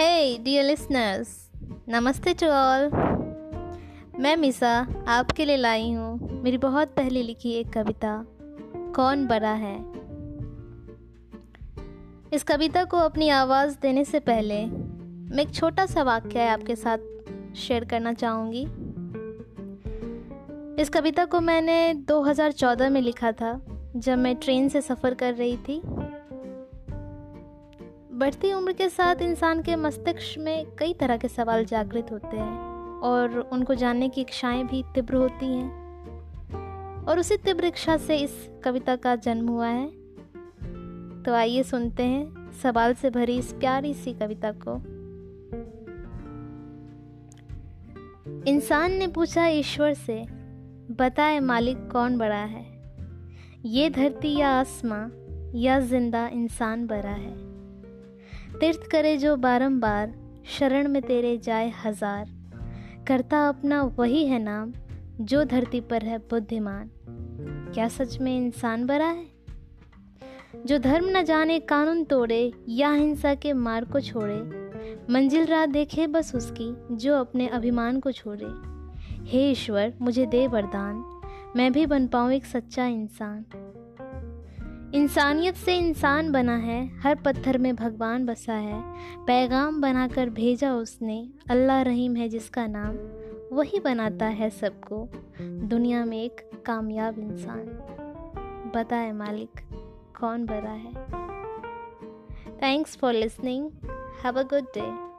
dear listeners, नमस्ते to all मैं मिसा आपके लिए लाई हूँ मेरी बहुत पहले लिखी एक कविता कौन बड़ा है? इस कविता को अपनी आवाज़ देने से पहले मैं एक छोटा सा वाक्य आपके साथ शेयर करना चाहूँगी। इस कविता को मैंने 2014 में लिखा था जब मैं ट्रेन से सफ़र कर रही थी। बढ़ती उम्र के साथ इंसान के मस्तिष्क में कई तरह के सवाल जागृत होते हैं और उनको जानने की इच्छाएँ भी तीव्र होती हैं। और उसी तीव्र इच्छा से इस कविता का जन्म हुआ है। तो आइए सुनते हैं सवाल से भरी इस प्यारी सी कविता को। इंसान ने पूछा ईश्वर से, बताए मालिक कौन बड़ा है? ये धरती या आसमां या ज़िंदा इंसान बड़ा है? तीर्थ करे जो बारंबार, शरण में तेरे जाए हज़ार। करता अपना वही है नाम, जो धरती पर है बुद्धिमान। क्या सच में इंसान बड़ा है? जो धर्म न जाने कानून तोड़े, या हिंसा के मार को छोड़े, मंजिल राह देखे बस उसकी, जो अपने अभिमान को छोड़े। हे ईश्वर, मुझे दे वरदान, मैं भी बन पाऊँ एक सच्चा इंसान। इंसानियत से इंसान बना है, हर पत्थर में भगवान बसा है। पैगाम बनाकर भेजा उसने, अल्लाह रहीम है जिसका नाम, वही बनाता है सबको। दुनिया में एक कामयाब इंसान। बताए मालिक, कौन बड़ा है? Thanks for listening have a good day